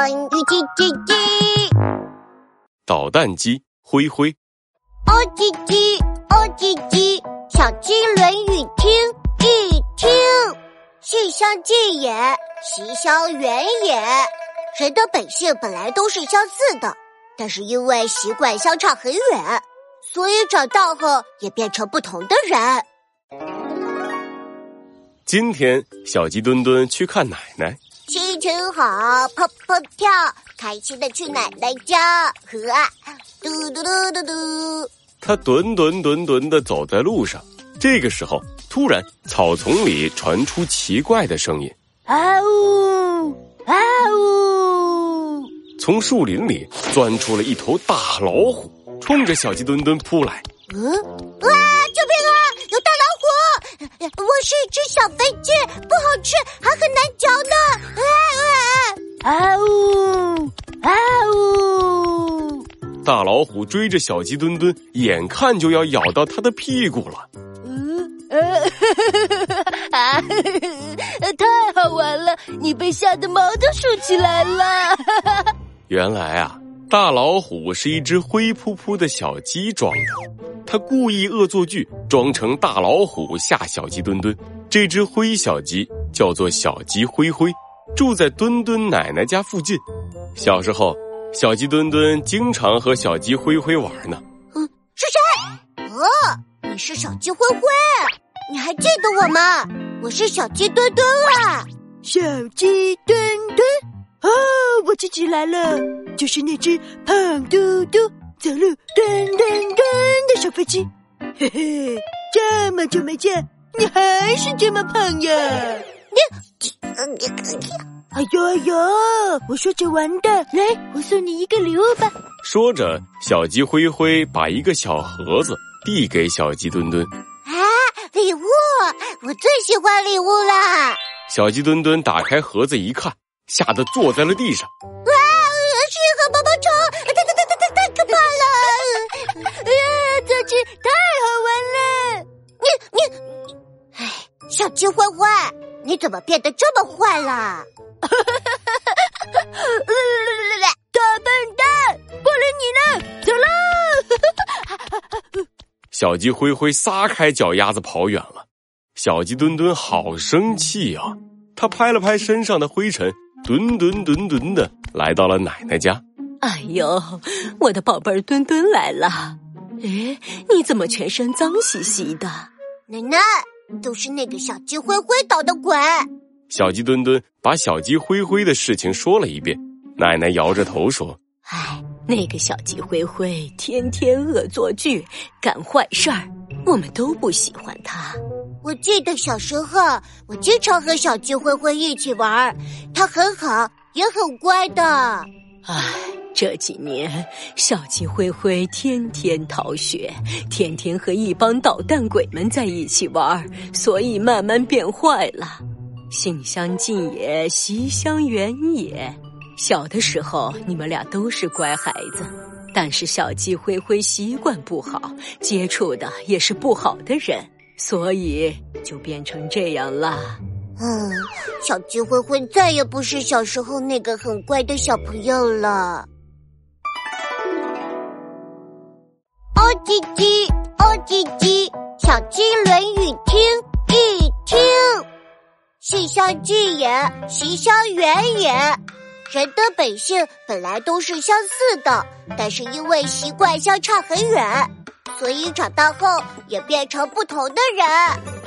关于叽叽叽，导弹机灰灰，哦叽叽，哦叽叽，小鸡论语听一听，性相近也，习相远也。人的本性本来都是相似的，但是因为习惯相差很远，所以长大后也变成不同的人。今天小鸡墩墩去看奶奶。心情好，砰砰跳，开心的去奶奶家。呵，嘟嘟嘟嘟嘟。他墩墩墩墩的走在路上，这个时候突然草丛里传出奇怪的声音：啊呜啊呜！从树林里钻出了一头大老虎，冲着小鸡墩墩扑来。嗯，哇！我是一只小肥鸡，不好吃，还很难嚼呢。啊啊啊！呜啊呜！大老虎追着小鸡墩墩，眼看就要咬到它的屁股了。嗯呃，啊，太好玩了！你被吓得毛都竖起来了。原来啊，大老虎是一只灰扑扑的小鸡装的。他故意恶作剧，装成大老虎吓小鸡墩墩。这只灰小鸡叫做小鸡灰灰，住在墩墩奶奶家附近。小时候，小鸡墩墩经常和小鸡灰灰玩呢。嗯，是谁？哦，你是小鸡灰灰，你还记得我吗？我是小鸡墩墩啊，小鸡墩墩。哦，我记起来了，就是那只胖嘟嘟。走路墩墩墩的小飞机，嘿嘿，这么久没见，你还是这么胖呀！你你你，哎呦哎呦！我说着玩的，来，我送你一个礼物吧。说着，小鸡灰灰把一个小盒子递给小鸡墩墩。啊，礼物！我最喜欢礼物啦！小鸡墩墩打开盒子一看，吓得坐在了地上。哇，是一盒棒棒虫！太太太太太太可怕！小鸡灰灰，你怎么变得这么坏了？大笨蛋，过来你呢，走喽！小鸡灰灰撒开脚丫子跑远了。小鸡墩墩好生气啊！他拍了拍身上的灰尘，墩墩墩墩的来到了奶奶家。哎呦，我的宝贝儿墩墩来了！哎，你怎么全身脏兮兮的？奶奶。都是那个小鸡灰灰捣的鬼。小鸡墩墩把小鸡灰灰的事情说了一遍。奶奶摇着头说：“哎，那个小鸡灰灰天天恶作剧，干坏事儿，我们都不喜欢他。我记得小时候，我经常和小鸡灰灰一起玩，它很好，也很乖的。唉。”这几年，小鸡灰灰天天逃学，天天和一帮捣蛋鬼们在一起玩，所以慢慢变坏了。性相近也，习相远也。小的时候，你们俩都是乖孩子，但是小鸡灰灰习惯不好，接触的也是不好的人，所以就变成这样了。嗯，小鸡灰灰再也不是小时候那个很乖的小朋友了。哦叽叽，哦叽叽，小鸡论语听一听。性相近也，习相远也。人的本性本来都是相似的，但是因为习惯相差很远，所以长大后也变成不同的人。